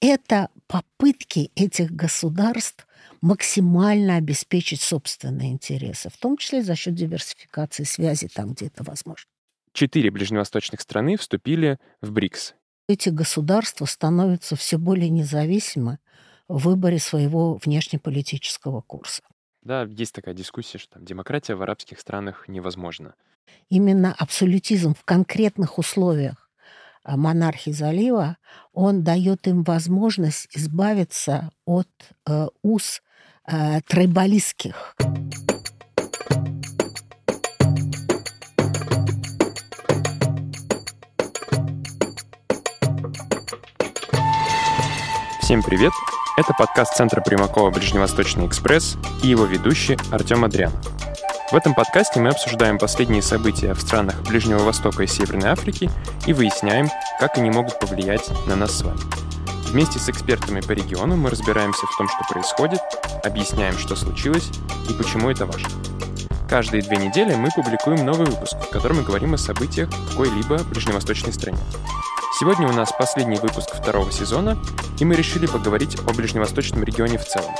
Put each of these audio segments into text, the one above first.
это попытки этих государств максимально обеспечить собственные интересы, в том числе за счет диверсификации связи там, где это возможно. Четыре ближневосточных страны вступили в БРИКС. Эти государства становятся все более независимы в выборе своего внешнеполитического курса. Да, есть такая дискуссия, что там демократия в арабских странах невозможна. Именно абсолютизм в конкретных условиях а, монархии залива, он дает им возможность избавиться от э, уз э, трайбалистских. Всем привет! Это подкаст Центра Примакова «Ближневосточный экспресс» и его ведущий Артем Адриан. В этом подкасте мы обсуждаем последние события в странах Ближнего Востока и Северной Африки и выясняем, как они могут повлиять на нас с вами. Вместе с экспертами по региону мы разбираемся в том, что происходит, объясняем, что случилось и почему это важно. Каждые две недели мы публикуем новый выпуск, в котором мы говорим о событиях в какой-либо ближневосточной стране. Сегодня у нас последний выпуск второго сезона, и мы решили поговорить о ближневосточном регионе в целом,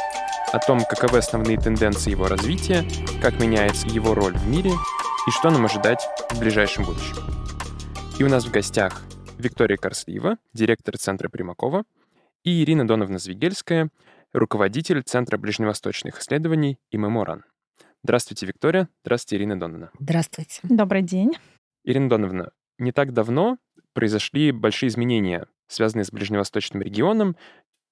о том, каковы основные тенденции его развития, как меняется его роль в мире и что нам ожидать в ближайшем будущем. И у нас в гостях Виктория Корслива, директор Центра Примакова, и Ирина Доновна-Звигельская, руководитель Центра ближневосточных исследований и Меморан. Здравствуйте, Виктория. Здравствуйте, Ирина Доновна. Здравствуйте. Добрый день. Ирина Доновна, не так давно произошли большие изменения, связанные с ближневосточным регионом.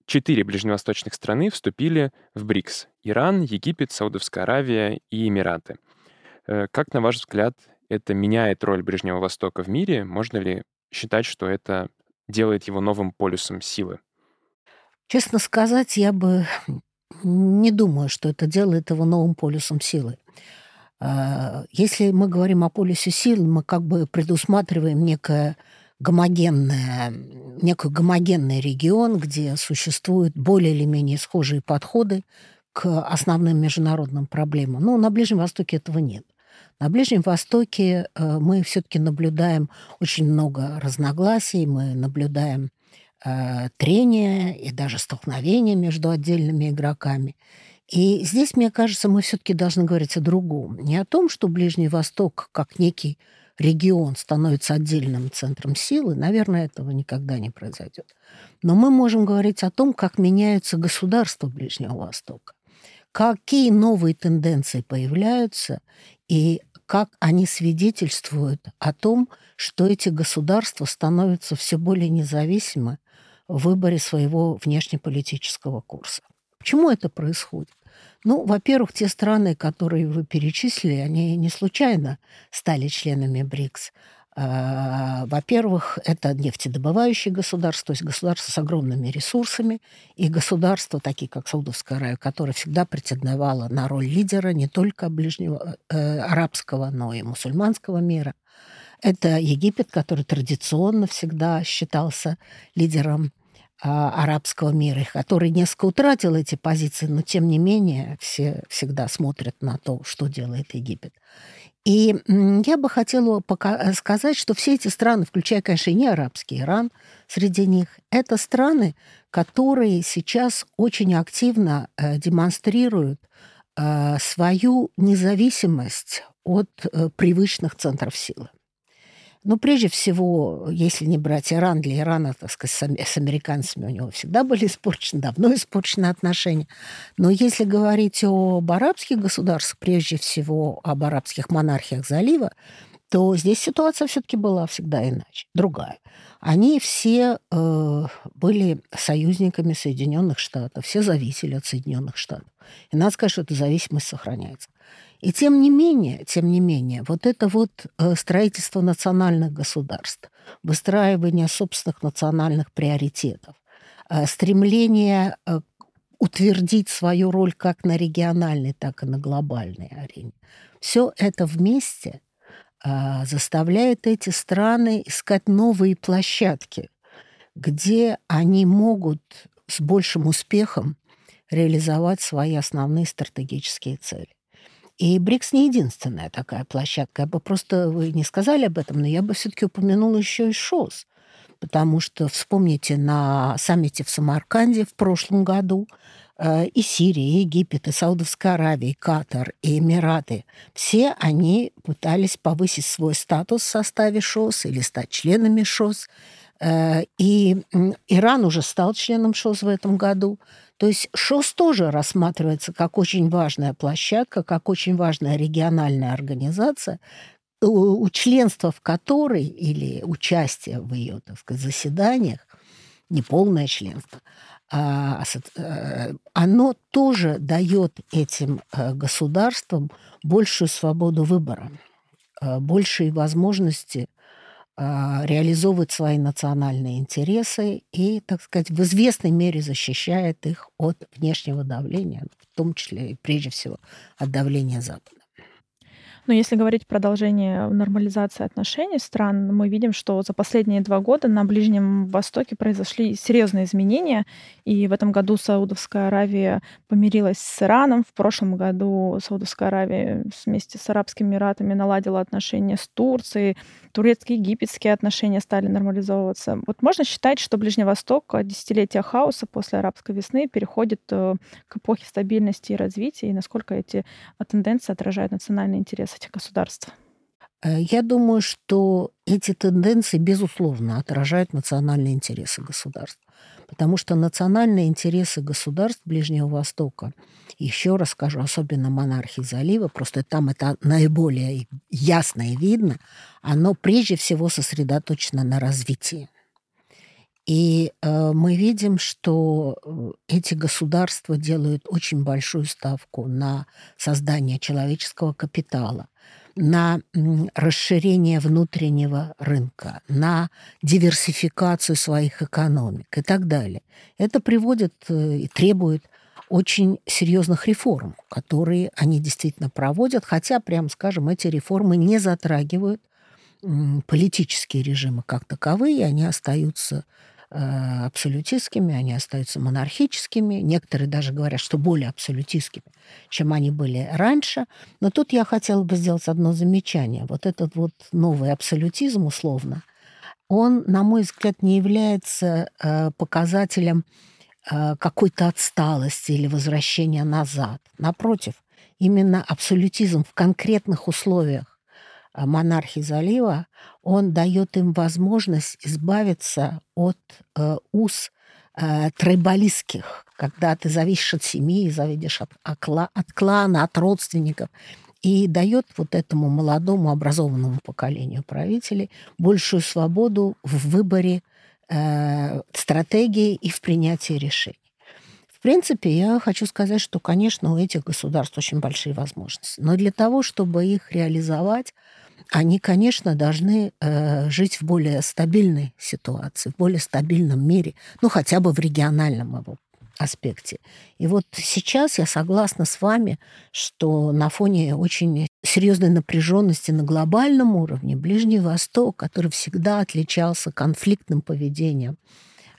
Четыре ближневосточных страны вступили в БРИКС. Иран, Египет, Саудовская Аравия и Эмираты. Э, как, на ваш взгляд, это меняет роль Ближнего Востока в мире? Можно ли считать, что это делает его новым полюсом силы? Честно сказать, я бы не думаю, что это делает его новым полюсом силы. А, если мы говорим о полюсе сил, мы как бы предусматриваем некое гомогенное, некий гомогенный регион, где существуют более или менее схожие подходы к основным международным проблемам. Но на Ближнем Востоке этого нет. На Ближнем Востоке э, мы все-таки наблюдаем очень много разногласий, мы наблюдаем э, трения и даже столкновения между отдельными игроками. И здесь, мне кажется, мы все-таки должны говорить о другом. Не о том, что Ближний Восток, как некий регион становится отдельным центром силы, наверное, этого никогда не произойдет. Но мы можем говорить о том, как меняются государства Ближнего Востока, какие новые тенденции появляются и как они свидетельствуют о том, что эти государства становятся все более независимы в выборе своего внешнеполитического курса. Почему это происходит? Ну, во-первых, те страны, которые вы перечислили, они не случайно стали членами БРИКС. А, во-первых, это нефтедобывающие государства, то есть государства с огромными ресурсами, и государства, такие как Саудовская Аравия, которая всегда претендовала на роль лидера не только ближнего э, арабского, но и мусульманского мира. Это Египет, который традиционно всегда считался лидером арабского мира, который несколько утратил эти позиции, но тем не менее все всегда смотрят на то, что делает Египет. И я бы хотела сказать, что все эти страны, включая, конечно, не арабский Иран среди них, это страны, которые сейчас очень активно э, демонстрируют э, свою независимость от э, привычных центров силы. Ну, прежде всего, если не брать Иран, для Ирана, так сказать, с американцами у него всегда были испорчены, давно испорчены отношения. Но если говорить об арабских государствах, прежде всего об арабских монархиях залива, то здесь ситуация все-таки была всегда иначе, другая. Они все э, были союзниками Соединенных Штатов, все зависели от Соединенных Штатов. И надо сказать, что эта зависимость сохраняется. И тем не менее, тем не менее, вот это вот э, строительство национальных государств, выстраивание собственных национальных приоритетов, э, стремление э, утвердить свою роль как на региональной, так и на глобальной арене. Все это вместе заставляет эти страны искать новые площадки, где они могут с большим успехом реализовать свои основные стратегические цели. И БРИКС не единственная такая площадка. Я бы просто, вы не сказали об этом, но я бы все-таки упомянула еще и ШОС. потому что, вспомните, на саммите в Самарканде в прошлом году и Сирия, и Египет, и Саудовская Аравия, и Катар, и Эмираты, все они пытались повысить свой статус в составе ШОС или стать членами ШОС. Э, и Иран уже стал членом ШОС в этом году. То есть ШОС тоже рассматривается как очень важная площадка, как очень важная региональная организация, у членства в которой или участие в ее, так сказать, заседаниях, не полное членство, э, оно тоже дает этим э, государствам большую свободу выбора, э, большие возможности а, реализовывать свои национальные интересы и, так сказать, в известной мере защищает их от внешнего давления, в том числе и прежде всего от давления Запада. Но если говорить продолжение нормализации отношений стран, мы видим, что за последние два года на Ближнем Востоке произошли серьезные изменения. И в этом году Саудовская Аравия помирилась с Ираном. В прошлом году Саудовская Аравия вместе с Арабскими Эмиратами наладила отношения с Турцией. Турецкие, египетские отношения стали нормализовываться. Вот можно считать, что Ближний Восток десятилетия хаоса после арабской весны переходит э, к эпохе стабильности и развития, и насколько эти тенденции отражают национальные интересы этих государств? Э, я думаю, что эти тенденции, безусловно, отражают национальные интересы государств. Потому что национальные интересы государств Ближнего Востока, еще раз скажу, особенно монархии залива, просто там это наиболее ясно и видно, оно прежде всего сосредоточено на развитии. И э, мы видим, что э, эти государства делают очень большую ставку на создание человеческого капитала, на расширение внутреннего рынка, на диверсификацию своих экономик и так далее. Это приводит э, и требует очень серьезных реформ, которые они действительно проводят, хотя, прямо скажем, эти реформы не затрагивают политические режимы как таковые, они остаются абсолютистскими, они остаются монархическими. Некоторые даже говорят, что более абсолютистскими, чем они были раньше. Но тут я хотела бы сделать одно замечание. Вот этот вот новый абсолютизм, условно, он, на мой взгляд, не является э, показателем э, какой-то отсталости или возвращения назад. Напротив, именно абсолютизм в конкретных условиях Э, монархии залива, он дает им возможность избавиться от э, уз э, трибалистских, когда ты зависишь от семьи, зависишь от, от клана, от родственников, и дает вот этому молодому образованному поколению правителей большую свободу в выборе э, стратегии и в принятии решений. В принципе, я хочу сказать, что, конечно, у этих государств очень большие возможности. Но для того, чтобы их реализовать, они, конечно, должны э, жить в более стабильной ситуации, в более стабильном мире, ну, хотя бы в региональном его аспекте. И вот сейчас я согласна с вами, что на фоне очень серьезной напряженности на глобальном уровне Ближний Восток, который всегда отличался конфликтным поведением,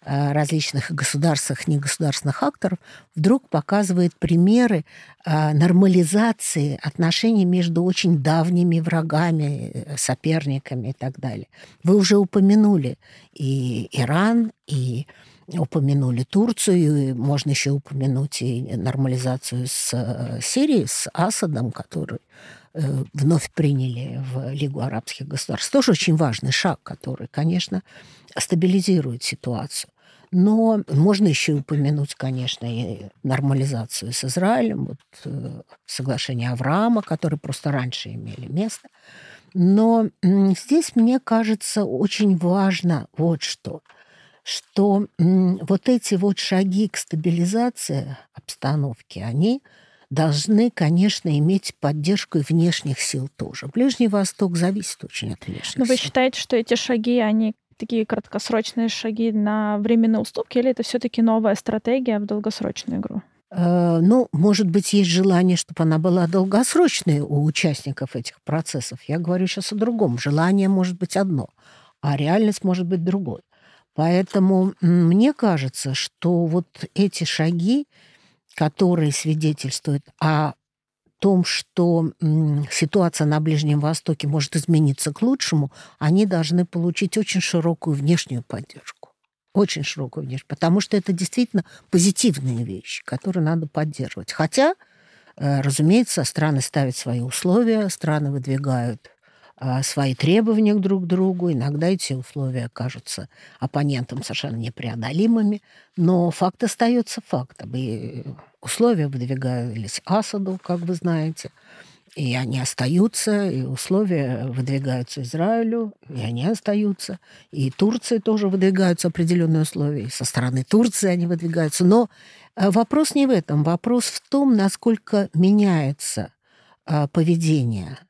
различных государственных, негосударственных акторов, вдруг показывает примеры э, нормализации отношений между очень давними врагами, э, соперниками и так далее. Вы уже упомянули и Иран, и упомянули Турцию, и можно еще упомянуть и нормализацию с Сирией, с Асадом, который вновь приняли в Лигу арабских государств. Тоже очень важный шаг, который, конечно, стабилизирует ситуацию. Но можно еще упомянуть, конечно, и нормализацию с Израилем, вот, э, соглашение Авраама, которые просто раньше имели место. Но здесь, мне кажется, очень важно вот что, что вот эти вот шаги к стабилизации обстановки, они должны, конечно, иметь поддержку и внешних сил тоже. Ближний Восток зависит очень от внешних Но сил. вы считаете, что эти шаги, они такие краткосрочные шаги на временные уступки, или это все-таки новая стратегия в долгосрочную игру? Э, ну, может быть, есть желание, чтобы она была долгосрочной у участников этих процессов. Я говорю сейчас о другом. Желание может быть одно, а реальность может быть другой. Поэтому мне кажется, что вот эти шаги, которые свидетельствуют о том, что ситуация на Ближнем Востоке может измениться к лучшему, они должны получить очень широкую внешнюю поддержку. Очень широкую внешнюю, потому что это действительно позитивные вещи, которые надо поддерживать. Хотя, э, разумеется, страны ставят свои условия, страны выдвигают а, свои требования друг к другу. Иногда эти условия кажутся оппонентам совершенно непреодолимыми, но факт остается фактом. И условия выдвигались Асаду, как вы знаете, и они остаются, и условия выдвигаются Израилю, и они остаются. И Турции тоже выдвигаются определенные условия, и со стороны Турции они выдвигаются. Но э, вопрос не в этом. Вопрос в том, насколько меняется а, поведение Э,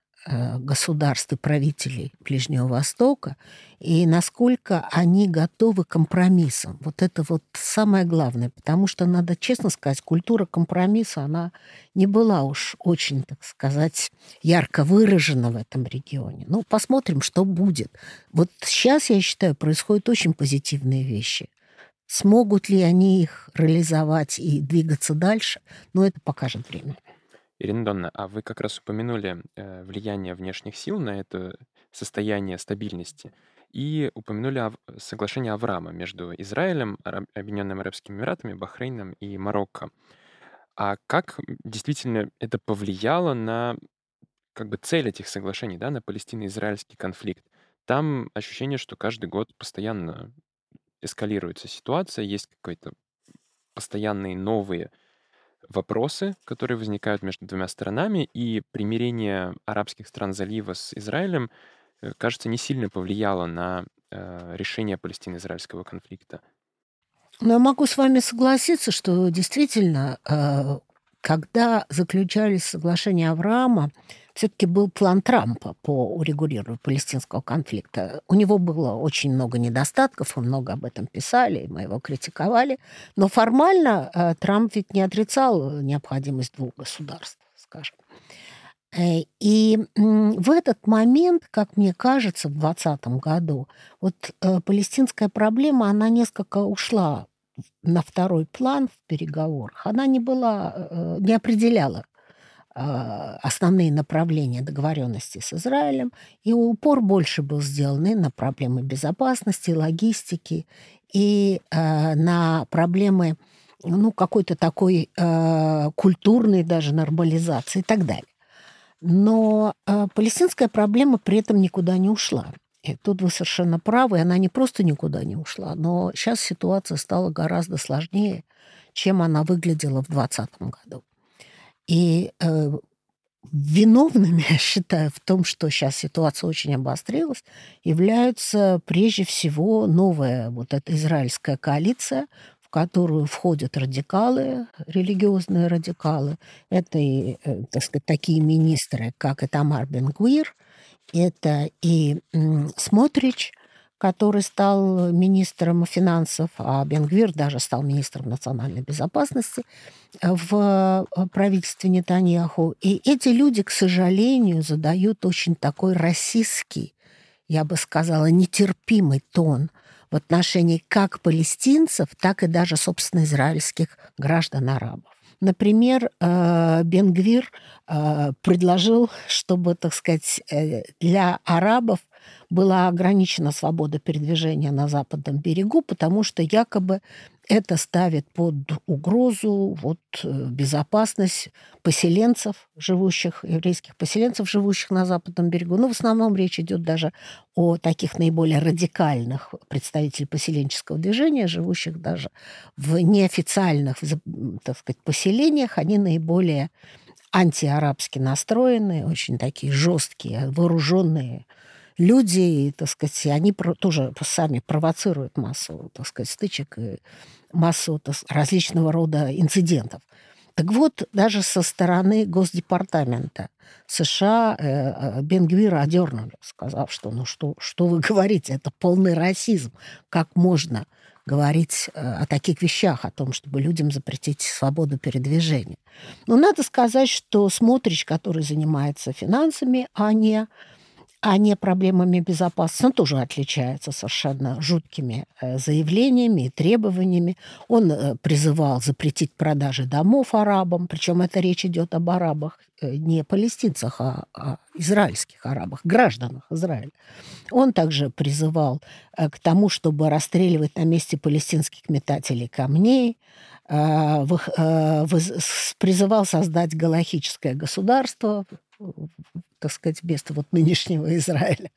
государств и правителей Ближнего Востока и насколько они готовы к компромиссам. Вот это вот самое главное, потому что, надо честно сказать, культура компромисса, она не была уж очень, так сказать, ярко выражена в этом регионе. Ну, посмотрим, что будет. Вот сейчас, я считаю, происходят очень позитивные вещи. Смогут ли они их реализовать и двигаться дальше, ну, это покажет время. Ирина Донна, а вы как раз упомянули э, влияние внешних сил на это состояние стабильности и упомянули соглашение Авраама между Израилем, Объединенными Арабскими Эмиратами, Бахрейном и Марокко. А как действительно это повлияло на как бы цель этих соглашений, да, на палестино-израильский конфликт? Там ощущение, что каждый год постоянно эскалируется ситуация, есть какие-то постоянные новые вопросы, которые возникают между двумя сторонами, и примирение арабских стран залива с Израилем, э, кажется, не сильно повлияло на э, решение палестино-израильского конфликта. Но я могу с вами согласиться, что действительно, э, когда заключались соглашения Авраама, все-таки был план Трампа по урегулированию палестинского конфликта. У него было очень много недостатков, мы много об этом писали, мы его критиковали. Но формально э, Трамп ведь не отрицал необходимость двух государств, скажем. Э, и в этот момент, как мне кажется, в 2020 году, вот э, палестинская проблема, она несколько ушла на второй план в переговорах. Она не была, не определяла основные направления договоренности с Израилем, и упор больше был сделан на проблемы безопасности, логистики, и э, на проблемы ну, какой-то такой э, культурной даже нормализации и так далее. Но э, палестинская проблема при этом никуда не ушла. И тут вы совершенно правы, она не просто никуда не ушла, но сейчас ситуация стала гораздо сложнее, чем она выглядела в 2020 году. И э, виновными, я считаю, в том, что сейчас ситуация очень обострилась, являются прежде всего новая вот эта израильская коалиция, в которую входят радикалы, религиозные радикалы. Это и, э, так сказать, такие министры, как Этамар Бенгвир, это и Смотрич, который стал министром финансов, а Бенгвир даже стал министром национальной безопасности э, в э, правительстве Нетаньяху. И эти люди, к сожалению, задают очень такой расистский, я бы сказала, нетерпимый тон в отношении как палестинцев, так и даже, собственно, израильских граждан-арабов. Например, э, Бенгвир предложил, чтобы, так сказать, для арабов – была ограничена свобода передвижения на западном берегу, потому что якобы это ставит под угрозу вот, э, безопасность поселенцев, живущих, еврейских поселенцев, живущих на западном берегу. Но в основном речь идет даже о таких наиболее радикальных представителей поселенческого движения, живущих даже в неофициальных, так сказать, поселениях. Они наиболее антиарабски настроенные, очень такие жесткие, вооруженные люди, так сказать, они тоже сами провоцируют массу, так сказать, стычек и массу так, различного рода инцидентов. Так вот, даже со стороны Госдепартамента США э, э, Бенгвира одернули, сказав, что ну что, что вы говорите, это полный расизм. Как можно говорить э, о таких вещах, о том, чтобы людям запретить свободу передвижения. Но надо сказать, что Смотрич, который занимается финансами, а не а не проблемами безопасности, тоже отличается совершенно жуткими э, заявлениями и требованиями. Он э, призывал запретить продажи домов арабам, причем это речь идет об арабах, э, не палестинцах, а о израильских арабах, гражданах Израиля. Он также призывал к тому, чтобы расстреливать на месте палестинских метателей камней, призывал создать галахическое государство, так сказать, вместо вот нынешнего Израиля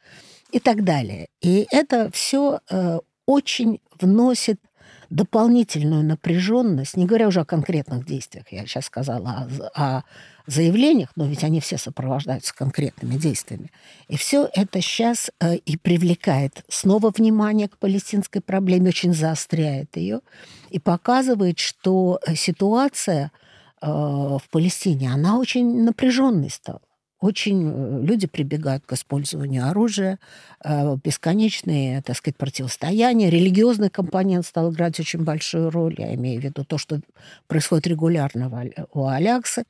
и так далее. И это все э, очень вносит дополнительную напряженность, не говоря уже о конкретных действиях, я сейчас сказала о, заявлениях, но ведь они все сопровождаются конкретными действиями. И все это сейчас э, и привлекает снова внимание к палестинской проблеме, очень заостряет ее и показывает, что ситуация э, в Палестине, она очень напряженной стала очень э, люди прибегают к использованию оружия, э, бесконечные, так сказать, противостояния. Религиозный компонент стал играть очень большую роль, я имею в виду то, что происходит регулярно у Аляксы.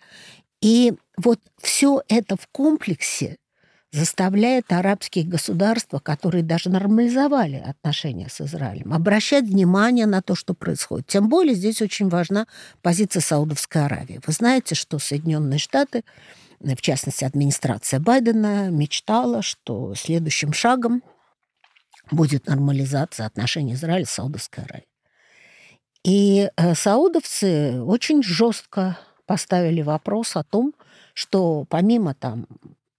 И вот все это в комплексе заставляет арабские государства, которые даже нормализовали отношения с Израилем, обращать внимание на то, что происходит. Тем более здесь очень важна позиция Саудовской Аравии. Вы знаете, что Соединенные Штаты в частности, администрация Байдена мечтала, что следующим шагом будет нормализация отношений Израиля с Саудовской Аравией. И э, саудовцы очень жестко поставили вопрос о том, что помимо там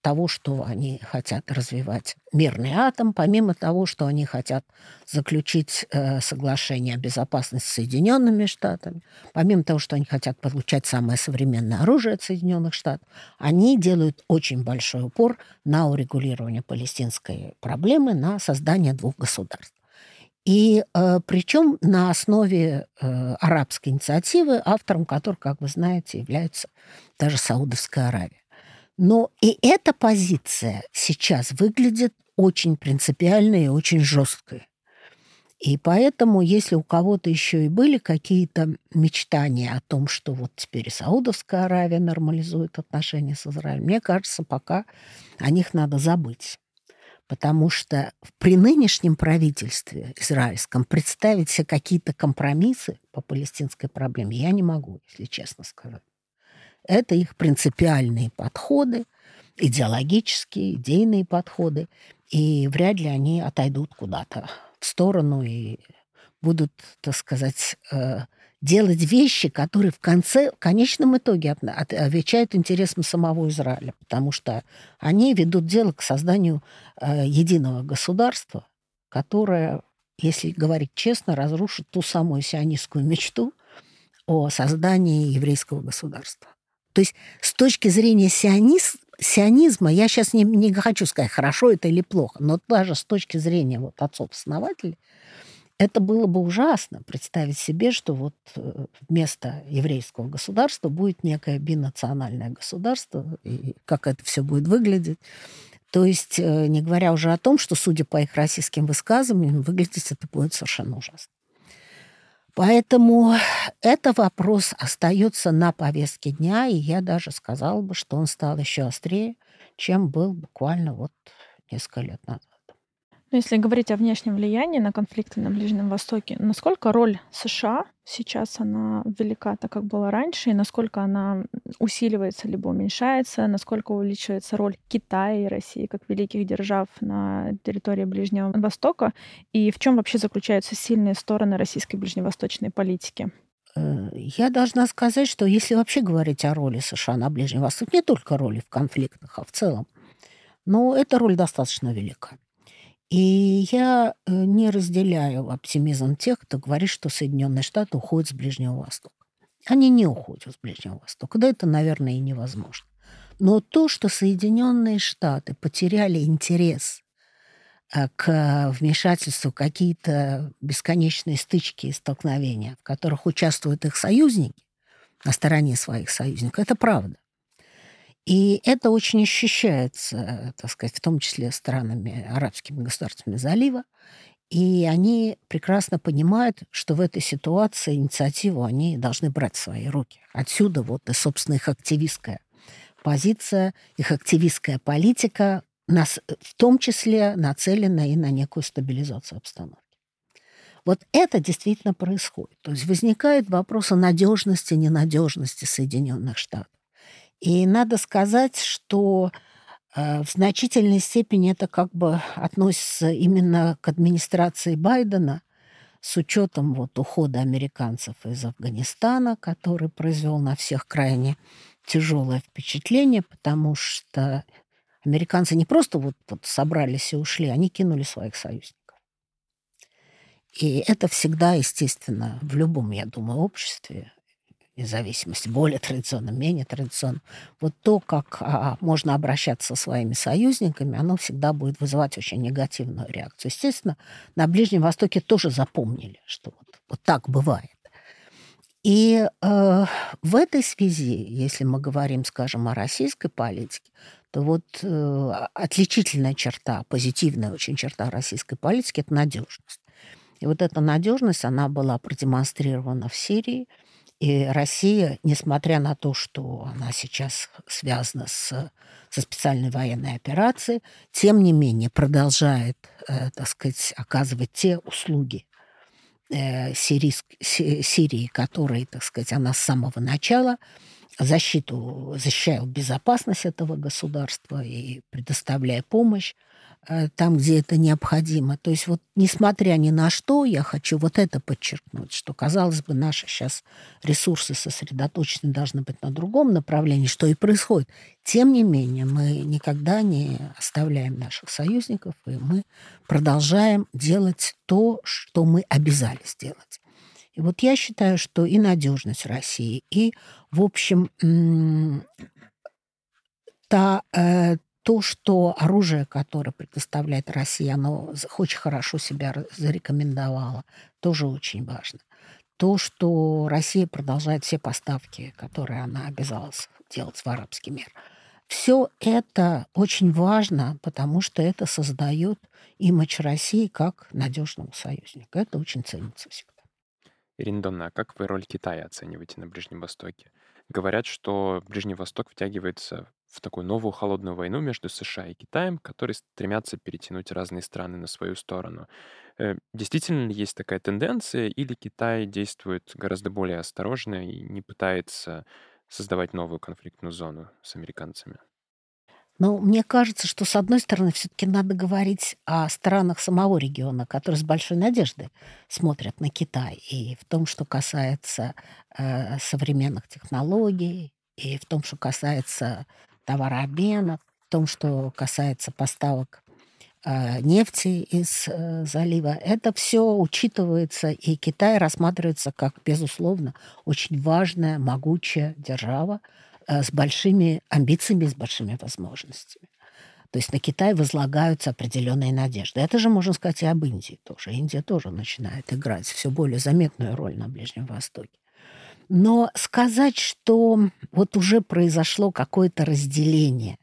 того, что они хотят развивать мирный атом, помимо того, что они хотят заключить э, соглашение о безопасности с Соединенными Штатами, помимо того, что они хотят получать самое современное оружие от Соединенных Штатов, они делают очень большой упор на урегулирование палестинской проблемы, на создание двух государств. И э, причем на основе э, арабской инициативы, автором которой, как вы знаете, является даже Саудовская Аравия. Но и эта позиция сейчас выглядит очень принципиальной и очень жесткой. И поэтому, если у кого-то еще и были какие-то мечтания о том, что вот теперь и Саудовская Аравия нормализует отношения с Израилем, мне кажется, пока о них надо забыть. Потому что при нынешнем правительстве израильском представить себе какие-то компромиссы по палестинской проблеме я не могу, если честно сказать. Это их принципиальные подходы, идеологические, идейные подходы, и вряд ли они отойдут куда-то в сторону и будут, так сказать, э, делать вещи, которые в конце, в конечном итоге отвечают интересам самого Израиля, потому что они ведут дело к созданию э, единого государства, которое, если говорить честно, разрушит ту самую сионистскую мечту о создании еврейского государства. То есть с точки зрения сиониз, сионизма, я сейчас не, не хочу сказать, хорошо это или плохо, но даже с точки зрения вот отцов-основателей, это было бы ужасно представить себе, что вот э, вместо еврейского государства будет некое бинациональное государство, и как это все будет выглядеть. То есть, э, не говоря уже о том, что, судя по их российским высказываниям, выглядеть это будет совершенно ужасно. Поэтому этот вопрос остается на повестке дня, и я даже сказала бы, что он стал еще острее, чем был буквально вот несколько лет назад. Но если говорить о внешнем влиянии на конфликты на Ближнем Востоке, насколько роль США сейчас она велика, так как была раньше, и насколько она усиливается либо уменьшается, насколько увеличивается роль Китая и России как великих держав на территории Ближнего Востока, и в чем вообще заключаются сильные стороны российской ближневосточной политики? Э, я должна сказать, что если вообще говорить о роли США на Ближнем Востоке, не только роли в конфликтах, а в целом, но эта роль достаточно велика. И я э, не разделяю оптимизм тех, кто говорит, что Соединенные Штаты уходят с Ближнего Востока. Они не уходят с Ближнего Востока. Да это, наверное, и невозможно. Но то, что Соединенные Штаты потеряли интерес э, к вмешательству какие-то бесконечные стычки и столкновения, в которых участвуют их союзники на стороне своих союзников, это правда. И это очень ощущается, так сказать, в том числе странами, арабскими государствами залива. И они прекрасно понимают, что в этой ситуации инициативу они должны брать в свои руки. Отсюда вот и, собственно, их активистская позиция, их активистская политика нас, в том числе нацелена и на некую стабилизацию обстановки. Вот это действительно происходит. То есть возникает вопрос о надежности, ненадежности Соединенных Штатов. И надо сказать, что э, в значительной степени это как бы относится именно к администрации Байдена, с учетом вот ухода американцев из Афганистана, который произвел на всех крайне тяжелое впечатление, потому что американцы не просто вот, вот собрались и ушли, они кинули своих союзников. И это всегда, естественно, в любом, я думаю, обществе, независимости, более традиционном, менее традиционном, вот то, как а, можно обращаться со своими союзниками, оно всегда будет вызывать очень негативную реакцию. Естественно, на Ближнем Востоке тоже запомнили, что вот, вот так бывает. И э, в этой связи, если мы говорим, скажем, о российской политике, то вот э, отличительная черта, позитивная очень черта российской политики – это надежность. И вот эта надежность, она была продемонстрирована в Сирии. И Россия, несмотря на то, что она сейчас связана с, со специальной военной операцией, тем не менее продолжает, э, так сказать, оказывать те услуги э, Сирийск, Сирии, которые, так сказать, она с самого начала защиту, защищает безопасность этого государства и предоставляя помощь там, где это необходимо. То есть вот несмотря ни на что, я хочу вот это подчеркнуть, что, казалось бы, наши сейчас ресурсы сосредоточены должны быть на другом направлении, что и происходит. Тем не менее, мы никогда не оставляем наших союзников, и мы продолжаем делать то, что мы обязали сделать. И вот я считаю, что и надежность России, и, в общем, та, э, то, что оружие, которое предоставляет Россия, оно очень хорошо себя зарекомендовало, тоже очень важно. То, что Россия продолжает все поставки, которые она обязалась делать в арабский мир. Все это очень важно, потому что это создает имидж России как надежного союзника. Это очень ценится всегда. Ирина Донна, а как вы роль Китая оцениваете на Ближнем Востоке? Говорят, что Ближний Восток втягивается в такую новую холодную войну между США и Китаем, которые стремятся перетянуть разные страны на свою сторону. Э, действительно ли есть такая тенденция, или Китай действует гораздо более осторожно и не пытается создавать новую конфликтную зону с американцами? Но мне кажется, что, с одной стороны, все-таки надо говорить о странах самого региона, которые с большой надеждой смотрят на Китай. И в том, что касается э, современных технологий, и в том, что касается товарообмена, в том, что касается поставок э, нефти из э, залива. Это все учитывается, и Китай рассматривается как, безусловно, очень важная, могучая держава э, с большими амбициями, с большими возможностями. То есть на Китай возлагаются определенные надежды. Это же можно сказать и об Индии тоже. Индия тоже начинает играть все более заметную роль на Ближнем Востоке. Но сказать, что вот уже произошло какое-то разделение,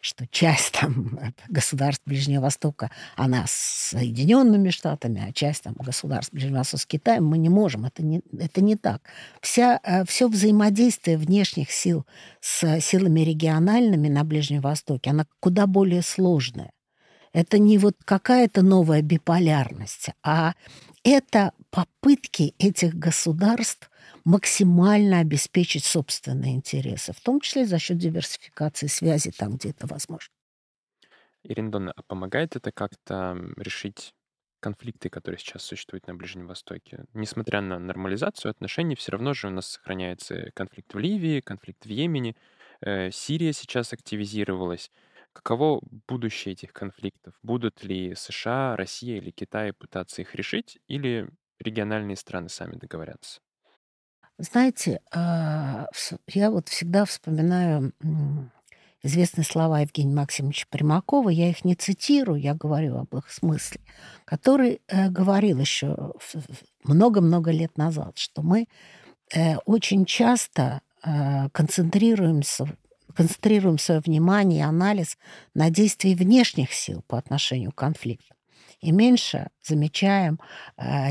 что часть там государств Ближнего Востока, она с Соединенными Штатами, а часть там государств Ближнего Востока с Китаем, мы не можем. Это не, это не так. Вся, э, все взаимодействие внешних сил с силами региональными на Ближнем Востоке, она куда более сложная. Это не вот какая-то новая биполярность, а это попытки этих государств максимально обеспечить собственные интересы, в том числе за счет диверсификации связи там, где это возможно. Ирина Донна, а помогает это как-то решить конфликты, которые сейчас существуют на Ближнем Востоке? Несмотря на нормализацию отношений, все равно же у нас сохраняется конфликт в Ливии, конфликт в Йемене, э, Сирия сейчас активизировалась. Каково будущее этих конфликтов? Будут ли США, Россия или Китай пытаться их решить, или региональные страны сами договорятся? Знаете, а, я вот всегда вспоминаю известные слова Евгения Максимовича Примакова, я их не цитирую, я говорю об их смысле, который э, говорил еще много-много лет назад, что мы э, очень часто э, концентрируемся, концентрируем свое внимание и анализ на действии внешних сил по отношению к конфликту и меньше замечаем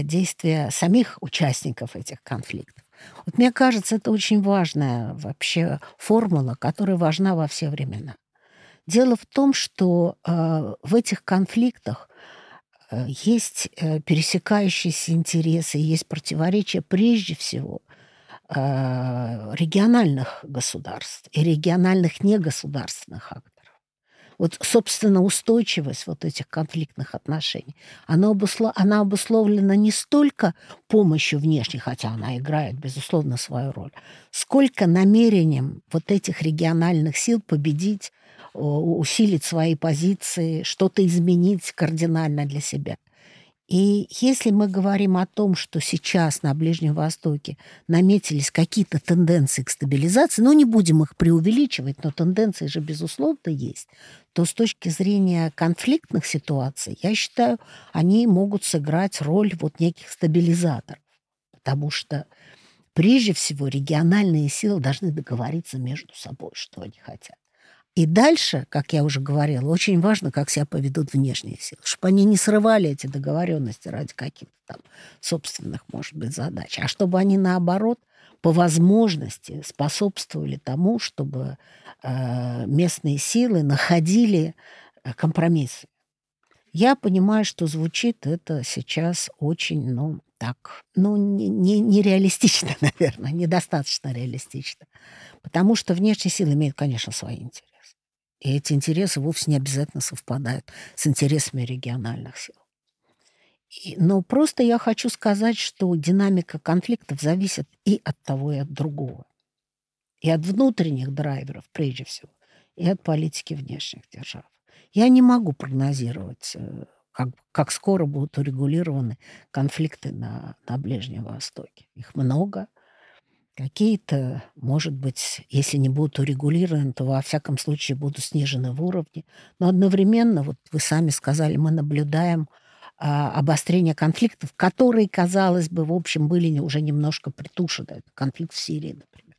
действия самих участников этих конфликтов. Вот мне кажется, это очень важная вообще формула, которая важна во все времена. Дело в том, что э, в этих конфликтах э, есть э, пересекающиеся интересы, есть противоречия прежде всего э, региональных государств и региональных негосударственных. Вот, собственно, устойчивость вот этих конфликтных отношений, она, обуслов... она обусловлена не столько помощью внешней, хотя она играет, безусловно, свою роль, сколько намерением вот этих региональных сил победить усилить свои позиции, что-то изменить кардинально для себя. И если мы говорим о том, что сейчас на Ближнем Востоке наметились какие-то тенденции к стабилизации, ну, не будем их преувеличивать, но тенденции же, безусловно, есть, то с точки зрения конфликтных ситуаций, я считаю, они могут сыграть роль вот неких стабилизаторов. Потому что прежде всего региональные силы должны договориться между собой, что они хотят. И дальше, как я уже говорила, очень важно, как себя поведут внешние силы, чтобы они не срывали эти договоренности ради каких-то там собственных, может быть, задач, а чтобы они, наоборот, по возможности способствовали тому, чтобы э, местные силы находили э, компромиссы. Я понимаю, что звучит это сейчас очень, ну, так, ну, нереалистично, не, не наверное, недостаточно реалистично. Потому что внешние силы имеют, конечно, свои интересы. И эти интересы вовсе не обязательно совпадают с интересами региональных сил. Но просто я хочу сказать, что динамика конфликтов зависит и от того, и от другого. И от внутренних драйверов, прежде всего, и от политики внешних держав. Я не могу прогнозировать, э, как, как скоро будут урегулированы конфликты на, на Ближнем Востоке. Их много – Какие-то, может быть, если не будут урегулированы, то во всяком случае будут снижены в уровне. Но одновременно, вот вы сами сказали, мы наблюдаем а, обострение конфликтов, которые, казалось бы, в общем, были уже немножко притушены. Конфликт в Сирии, например.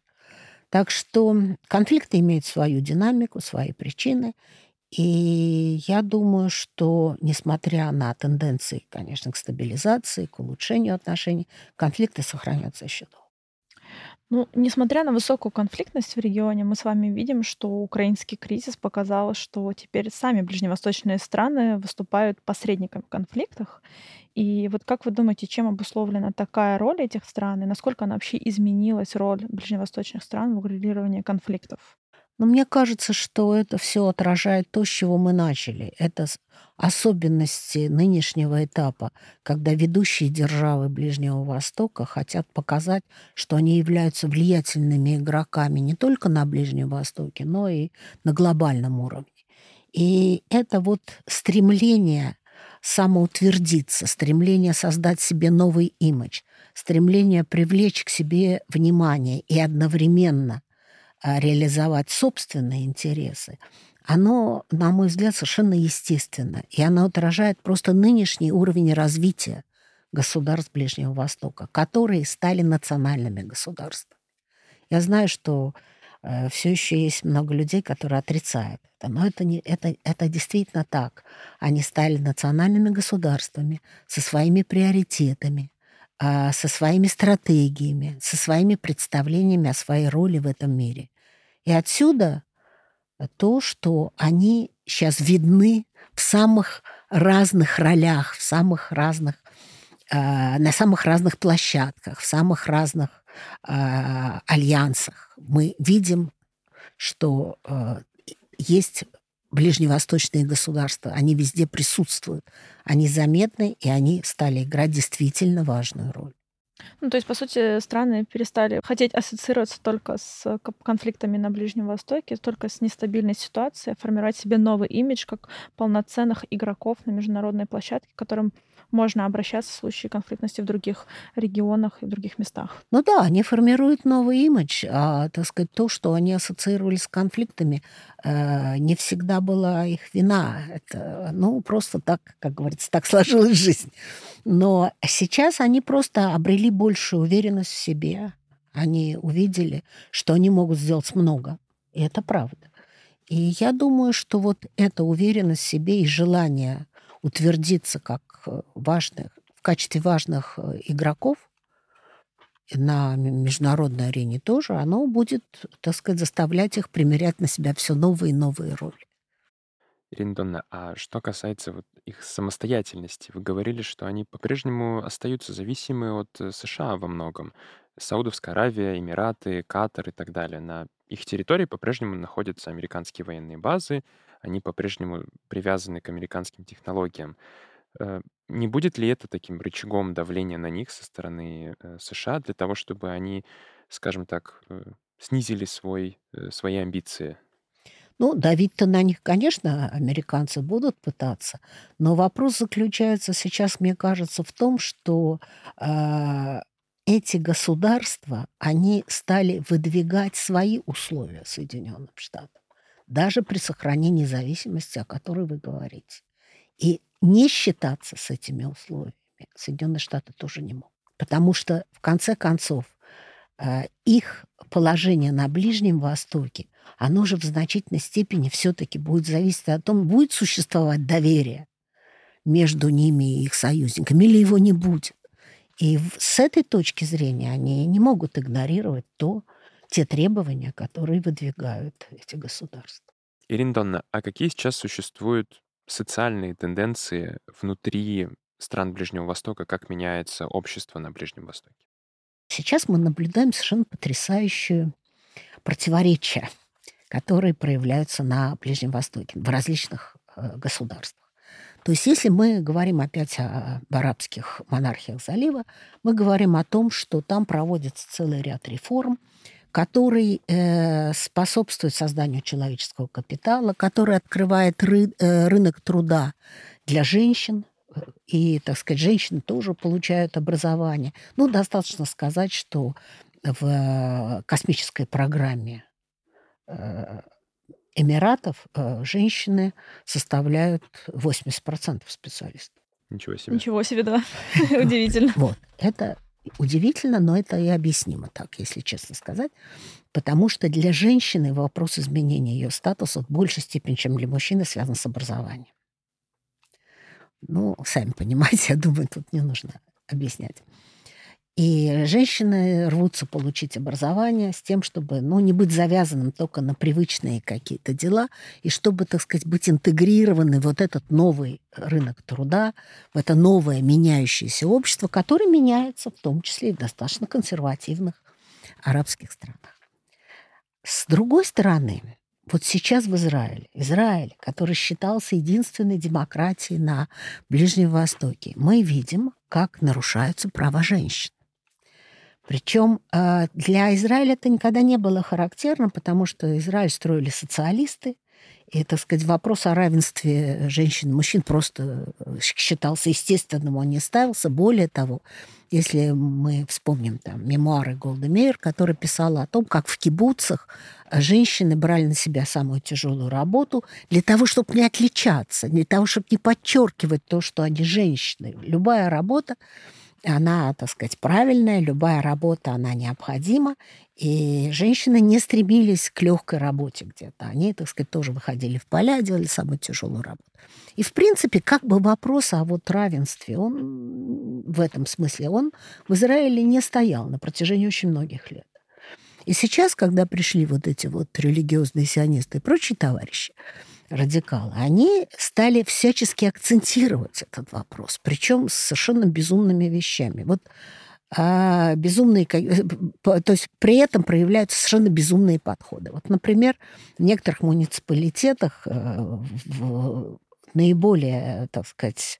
Так что конфликты имеют свою динамику, свои причины. И я думаю, что, несмотря на тенденции, конечно, к стабилизации, к улучшению отношений, конфликты сохранятся еще долго. Ну, несмотря на высокую конфликтность в регионе, мы с вами видим, что украинский кризис показал, что теперь сами ближневосточные страны выступают посредниками в конфликтах. И вот как вы думаете, чем обусловлена такая роль этих стран и насколько она вообще изменилась роль ближневосточных стран в урегулировании конфликтов? Но мне кажется, что это все отражает то, с чего мы начали. Это особенности нынешнего этапа, когда ведущие державы Ближнего Востока хотят показать, что они являются влиятельными игроками не только на Ближнем Востоке, но и на глобальном уровне. И это вот стремление самоутвердиться, стремление создать себе новый имидж, стремление привлечь к себе внимание и одновременно а, реализовать собственные интересы, оно, на мой взгляд, совершенно естественно. И оно отражает просто нынешний уровень развития государств Ближнего Востока, которые стали национальными государствами. Я знаю, что э, все еще есть много людей, которые отрицают это, но это, не, это, это действительно так. Они стали национальными государствами со своими приоритетами, э, со своими стратегиями, со своими представлениями о своей роли в этом мире. И отсюда то, что они сейчас видны в самых разных ролях, в самых разных, э, на самых разных площадках, в самых разных э, альянсах. Мы видим, что э, есть ближневосточные государства, они везде присутствуют, они заметны, и они стали играть действительно важную роль. Ну, то есть, по сути, страны перестали хотеть ассоциироваться только с конфликтами на Ближнем Востоке, только с нестабильной ситуацией, формировать себе новый имидж как полноценных игроков на международной площадке, к которым можно обращаться в случае конфликтности в других регионах и в других местах. Ну да, они формируют новый имидж, а, так сказать, то, что они ассоциировались с конфликтами, не всегда была их вина. Это, ну, просто так, как говорится, так сложилась жизнь. Но сейчас они просто обрели большую уверенность в себе. Они увидели, что они могут сделать много. И это правда. И я думаю, что вот эта уверенность в себе и желание утвердиться как э, важных, в качестве важных э, игроков на международной арене тоже, оно будет, так сказать, заставлять их примерять на себя все новые и новые роли. Ирина Донна, а что касается вот их самостоятельности, вы говорили, что они по-прежнему остаются зависимы от э, США во многом. Саудовская Аравия, Эмираты, Катар и так далее. На их территории по-прежнему находятся американские военные базы, они по-прежнему привязаны к американским технологиям. Э, не будет ли это таким рычагом давления на них со стороны э, США для того, чтобы они, скажем так, э, снизили свой, свои амбиции? Ну, давить-то на них, конечно, американцы будут пытаться, но вопрос заключается сейчас, мне кажется, в том, что э, эти государства, они стали выдвигать свои условия Соединенным Штатам, даже при сохранении независимости, о которой вы говорите. И не считаться с этими условиями Соединенные Штаты тоже не могут. Потому что, в конце концов, э, их положение на Ближнем Востоке, оно же в значительной степени все-таки будет зависеть от того, будет существовать доверие между ними и их союзниками, или его не будет. И с этой точки зрения они не могут игнорировать то, те требования, которые выдвигают эти государства. Ирина Донна, а какие сейчас существуют социальные тенденции внутри стран Ближнего Востока, как меняется общество на Ближнем Востоке? Сейчас мы наблюдаем совершенно потрясающее противоречие, которые проявляются на Ближнем Востоке в различных э, государствах. То есть если мы говорим опять о, арабских монархиях залива, мы говорим о том, что там проводится целый ряд реформ, который э, способствует созданию человеческого капитала, который открывает ры, э, рынок труда для женщин, и, так сказать, женщины тоже получают образование. Ну, достаточно сказать, что в космической программе э, Эмиратов э, женщины составляют 80% специалистов. Ничего себе. Ничего себе, да. Удивительно. Вот. Это удивительно, но это и объяснимо так, если честно сказать. Потому что для женщины вопрос изменения ее статуса в большей степени, чем для мужчины, связан с образованием. Ну, сами понимаете, я думаю, тут не нужно объяснять. И женщины рвутся получить образование с тем, чтобы ну, не быть завязанным только на привычные какие-то дела, и чтобы, так сказать, быть интегрированы в вот этот новый рынок труда, в это новое меняющееся общество, которое меняется в том числе и в достаточно консервативных арабских странах. С другой стороны, вот сейчас в Израиле, Израиль, который считался единственной демократией на Ближнем Востоке, мы видим, как нарушаются права женщин. Причем а, для Израиля это никогда не было характерно, потому что Израиль строили социалисты, и, так сказать, вопрос о равенстве женщин и мужчин просто э, считался естественным, он не ставился. Более того, если мы вспомним там мемуары Голды Мейер, которая писала о том, как в кибуцах женщины брали на себя самую тяжелую работу для того, чтобы не отличаться, для того, чтобы не подчеркивать то, что они женщины. Любая работа она, так сказать, правильная, любая работа, она необходима, и женщины не стремились к легкой работе где-то. Они, так сказать, тоже выходили в поля, делали самую тяжелую работу. И, в принципе, как бы вопрос о вот равенстве, он в этом смысле, он в Израиле не стоял на протяжении очень многих лет. И сейчас, когда пришли вот эти вот религиозные сионисты и прочие товарищи, радикалы, они стали всячески акцентировать этот вопрос, причем с совершенно безумными вещами. Вот а, безумные, то есть при этом проявляются совершенно безумные подходы. Вот, например, в некоторых муниципалитетах э, в наиболее, так сказать,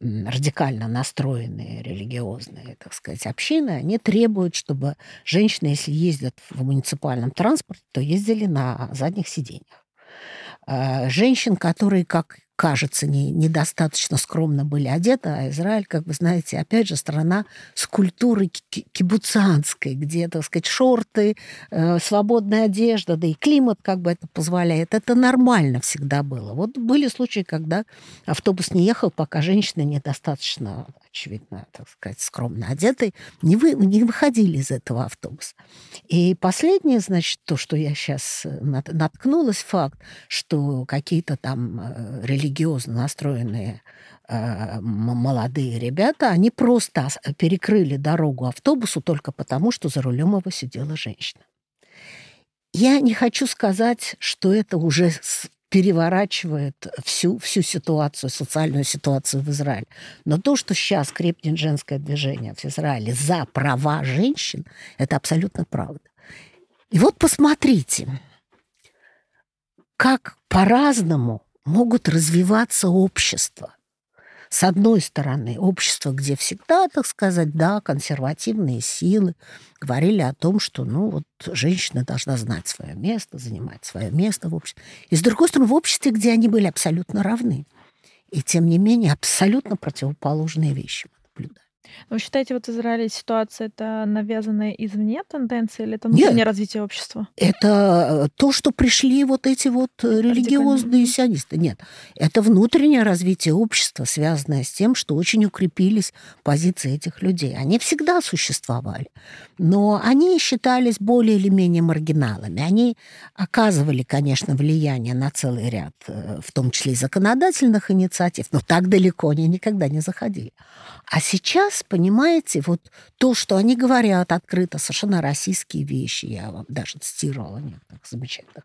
радикально настроенные религиозные, так сказать, общины, они требуют, чтобы женщины, если ездят в муниципальном транспорте, то ездили на задних сиденьях. А, женщин, которые, как кажется, не, недостаточно скромно были одеты, а Израиль, как вы знаете, опять же, страна с культурой кибуцанской, где, так сказать, шорты, э, свободная одежда, да и климат как бы это позволяет. Это нормально всегда было. Вот были случаи, когда автобус не ехал, пока женщины недостаточно, очевидно, так сказать, скромно одеты, не, вы, не выходили из этого автобуса. И последнее, значит, то, что я сейчас э, наткнулась, факт, что какие-то там э, религиозно настроенные э, молодые ребята, они просто перекрыли дорогу автобусу только потому, что за рулем его сидела женщина. Я не хочу сказать, что это уже переворачивает всю, всю ситуацию, социальную ситуацию в Израиле. Но то, что сейчас крепнет женское движение в Израиле за права женщин, это абсолютно правда. И вот посмотрите, как по-разному могут развиваться общества. С одной стороны, общество, где всегда, так сказать, да, консервативные силы говорили о том, что, ну, вот женщина должна знать свое место, занимать свое место в обществе. И с другой стороны, в обществе, где они были абсолютно равны. И тем не менее, абсолютно противоположные вещи мы наблюдаем. Вы считаете, вот в Израиле ситуация это навязанная извне тенденция или это внутреннее Нет, развитие общества? Это э, то, что пришли вот эти вот э, религиозные сионисты. Нет, это внутреннее развитие общества, связанное с тем, что очень укрепились позиции этих людей. Они всегда существовали, но они считались более или менее маргиналами. Они оказывали, конечно, влияние на целый ряд, э, в том числе и законодательных инициатив, но так далеко они никогда не заходили. А сейчас, понимаете, вот то, что они говорят открыто, совершенно российские вещи, я вам даже цитировала некоторых замечательных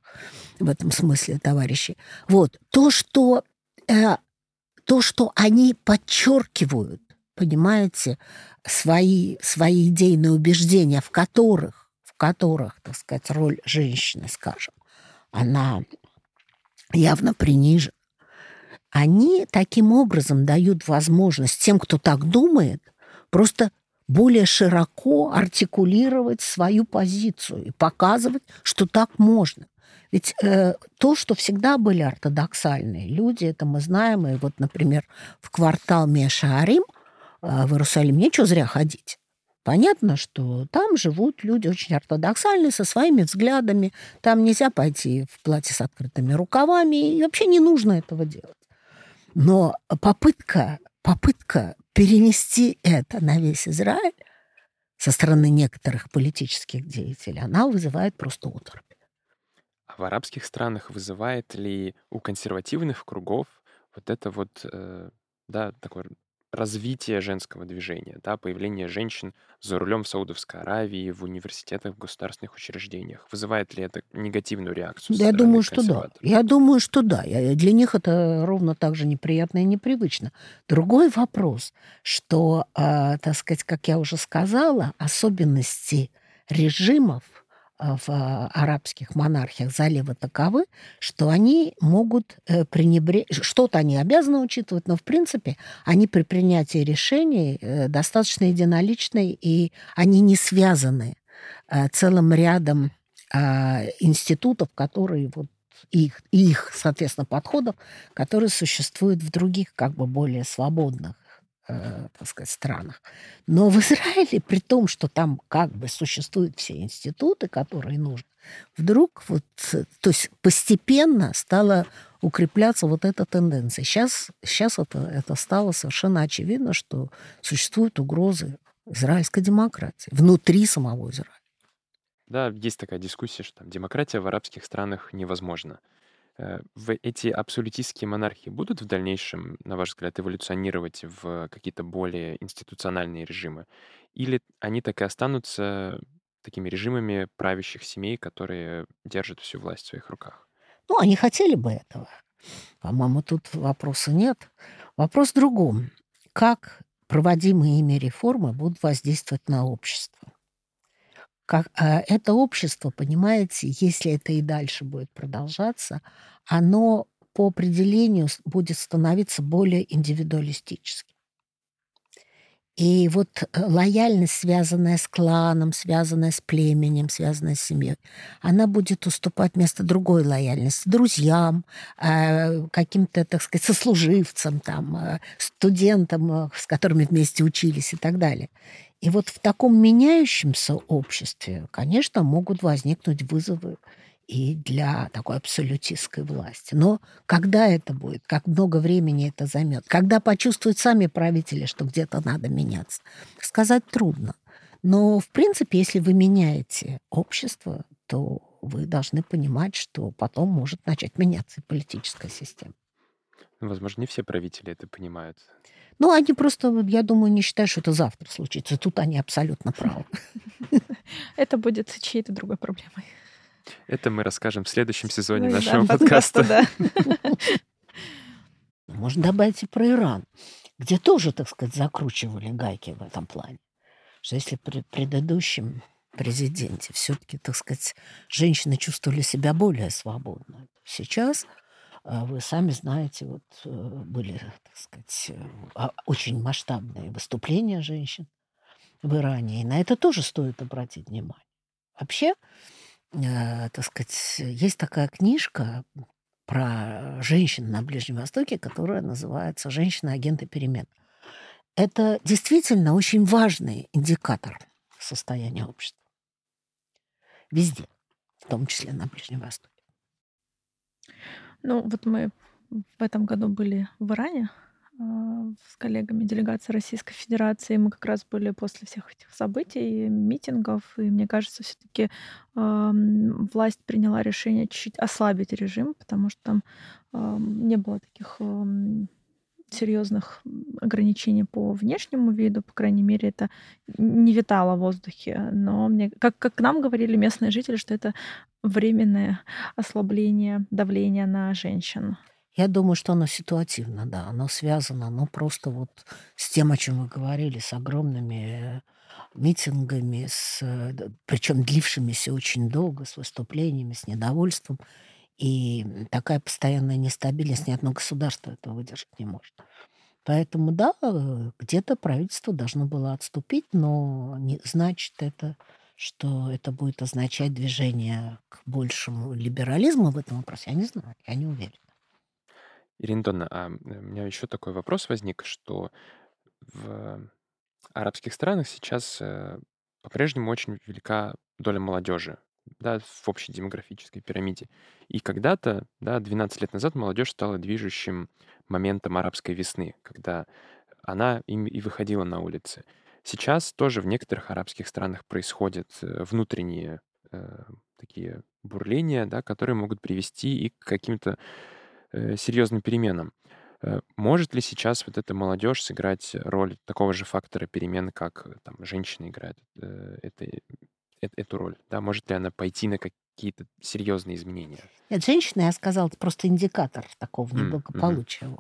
в этом смысле товарищей. Вот, то, что, э, то, что они подчеркивают, понимаете, свои, свои идейные убеждения, в которых, в которых, так сказать, роль женщины, скажем, она явно принижена они таким образом дают возможность тем, кто так думает, просто более широко артикулировать свою позицию и показывать, что так можно. Ведь э, то, что всегда были ортодоксальные люди, это мы знаем, и вот, например, в квартал Мешаарим э, в Иерусалим нечего зря ходить. Понятно, что там живут люди очень ортодоксальные, со своими взглядами. Там нельзя пойти в платье с открытыми рукавами, и вообще не нужно этого делать. Но попытка, попытка перенести это на весь Израиль со стороны некоторых политических деятелей, она вызывает просто оторопь. А в арабских странах вызывает ли у консервативных кругов вот это вот, э, да, такое развитие женского движения, да, появление женщин за рулем в Саудовской Аравии, в университетах, в государственных учреждениях. Вызывает ли это негативную реакцию? Я думаю, что да. Я думаю, что да. Для них это ровно так же неприятно и непривычно. Другой вопрос, что, э, так сказать, как я уже сказала, особенности режимов в а, арабских монархиях залива таковы, что они могут э, пренебречь... Что-то они обязаны учитывать, но, в принципе, они при принятии решений э, достаточно единоличны, и они не связаны э, целым рядом а, институтов, которые вот их, их, соответственно, подходов, которые существуют в других, как бы более свободных э, так сказать, странах. Но в Израиле, при том, что там как бы существуют все институты, которые нужны, вдруг вот, то есть постепенно стала укрепляться вот эта тенденция. Сейчас, сейчас это, это стало совершенно очевидно, что существуют угрозы израильской демократии внутри самого Израиля. Да, есть такая дискуссия, что там демократия в арабских странах невозможна. Э, в эти абсолютистские монархии будут в дальнейшем, на ваш взгляд, эволюционировать в какие-то более институциональные режимы? Или они так и останутся такими режимами правящих семей, которые держат всю власть в своих руках? Ну, они хотели бы этого. По-моему, тут вопроса нет. Вопрос в другом. Как проводимые ими реформы будут воздействовать на общество? Как, а, это общество, понимаете, если это и дальше будет продолжаться, оно по определению будет становиться более индивидуалистическим. И вот э, лояльность, связанная с кланом, связанная с племенем, связанная с семьей, она будет уступать место другой лояльности, друзьям, а, каким-то, так сказать, сослуживцам, там, а, студентам, с которыми вместе учились и так далее. И вот в таком меняющемся обществе, конечно, могут возникнуть вызовы и для такой абсолютистской власти. Но когда это будет, как много времени это займет, когда почувствуют сами правители, что где-то надо меняться, сказать трудно. Но, в принципе, если вы меняете общество, то вы должны понимать, что потом может начать меняться и политическая система. Возможно, не все правители это понимают. Ну, они просто, я думаю, не считают, что это завтра случится. Тут они абсолютно правы. Это будет чьей-то другой проблемой. Это мы расскажем в следующем сезоне ну, нашего да, подкаста. Да. Можно добавить и про Иран, где тоже, так сказать, закручивали гайки в этом плане. Что если при предыдущем президенте все-таки, так сказать, женщины чувствовали себя более свободно, сейчас вы сами знаете, вот э, были, так сказать, э, а, очень масштабные выступления женщин в Иране, и на это тоже стоит обратить внимание. Вообще, э, так сказать, есть такая книжка про женщин на Ближнем Востоке, которая называется «Женщины-агенты перемен». Это действительно очень важный индикатор состояния общества. Везде, в том числе на Ближнем Востоке. Ну, вот мы в этом году были в Иране а, с коллегами делегации Российской Федерации. Мы как раз были после всех этих событий, митингов, и мне кажется, все-таки э, власть приняла решение чуть-чуть ослабить режим, потому что там э, не было таких э, серьезных ограничений по внешнему виду, по крайней мере, это не витало в воздухе. Но мне, как, как нам говорили местные жители, что это временное ослабление давления на женщин. Я думаю, что оно ситуативно, да, оно связано, оно просто вот с тем, о чем вы говорили, с огромными митингами, с, причем длившимися очень долго, с выступлениями, с недовольством. И такая постоянная нестабильность ни одно государство этого выдержать не может. Поэтому, да, где-то правительство должно было отступить, но не значит это, что это будет означать движение к большему либерализму в этом вопросе. Я не знаю, я не уверен. Ирина Донна, а у меня еще такой вопрос возник, что в арабских странах сейчас э, по-прежнему очень велика доля молодежи да, в общей демографической пирамиде. И когда-то, да, 12 лет назад молодежь стала движущим моментом арабской весны, когда она им и выходила на улицы. Сейчас тоже в некоторых арабских странах происходят э, внутренние э, такие бурления, да, которые могут привести и к каким-то э, серьезным переменам. Э, может ли сейчас вот эта молодежь сыграть роль такого же фактора перемен, как э, там женщины играют э, это, эту роль? Да, может ли она пойти на какие-то серьезные изменения? Нет, женщина, я сказала, это просто индикатор такого неблагополучия mm-hmm.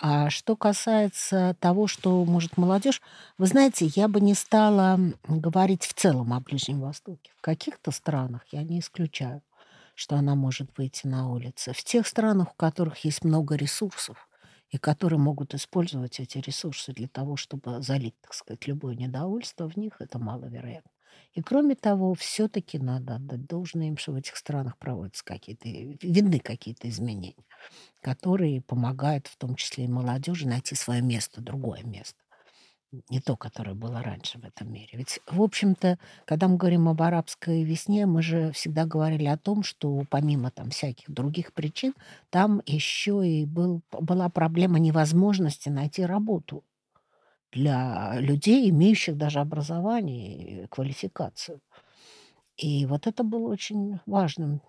А что касается того, что может молодежь, вы знаете, я бы не стала говорить в целом о Ближнем Востоке. В каких-то странах я не исключаю, что она может выйти на улицы. В тех странах, у которых есть много ресурсов, и которые могут использовать эти ресурсы для того, чтобы залить, так сказать, любое недовольство в них, это маловероятно. И кроме того, все-таки надо отдать должное им, что в этих странах проводятся какие-то, видны какие-то изменения, которые помогают в том числе и молодежи найти свое место, другое место. Не то, которое было раньше в этом мире. Ведь, в общем-то, когда мы говорим об арабской весне, мы же всегда говорили о том, что помимо там всяких других причин, там еще и был, была проблема невозможности найти работу для людей, имеющих даже образование и квалификацию. И вот это было очень важным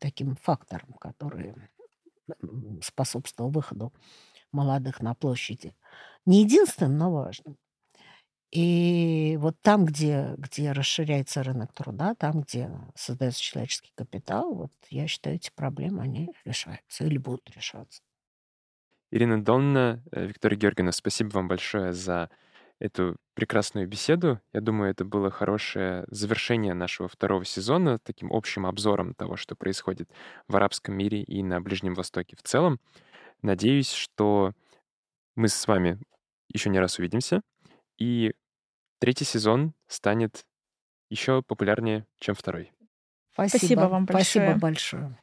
таким фактором, который способствовал выходу молодых на площади. Не единственным, но важным. И вот там, где, где расширяется рынок труда, там, где создается человеческий капитал, вот я считаю, эти проблемы, они решаются или будут решаться. Ирина Донна, э, Виктория Георгиевна, спасибо вам большое за эту прекрасную беседу. Я думаю, это было хорошее завершение нашего второго сезона таким общим обзором того, что происходит в арабском мире и на Ближнем Востоке в целом. Надеюсь, что мы с вами еще не раз увидимся, и третий сезон станет еще популярнее, чем второй. Спасибо, Спасибо вам большое. Спасибо большое.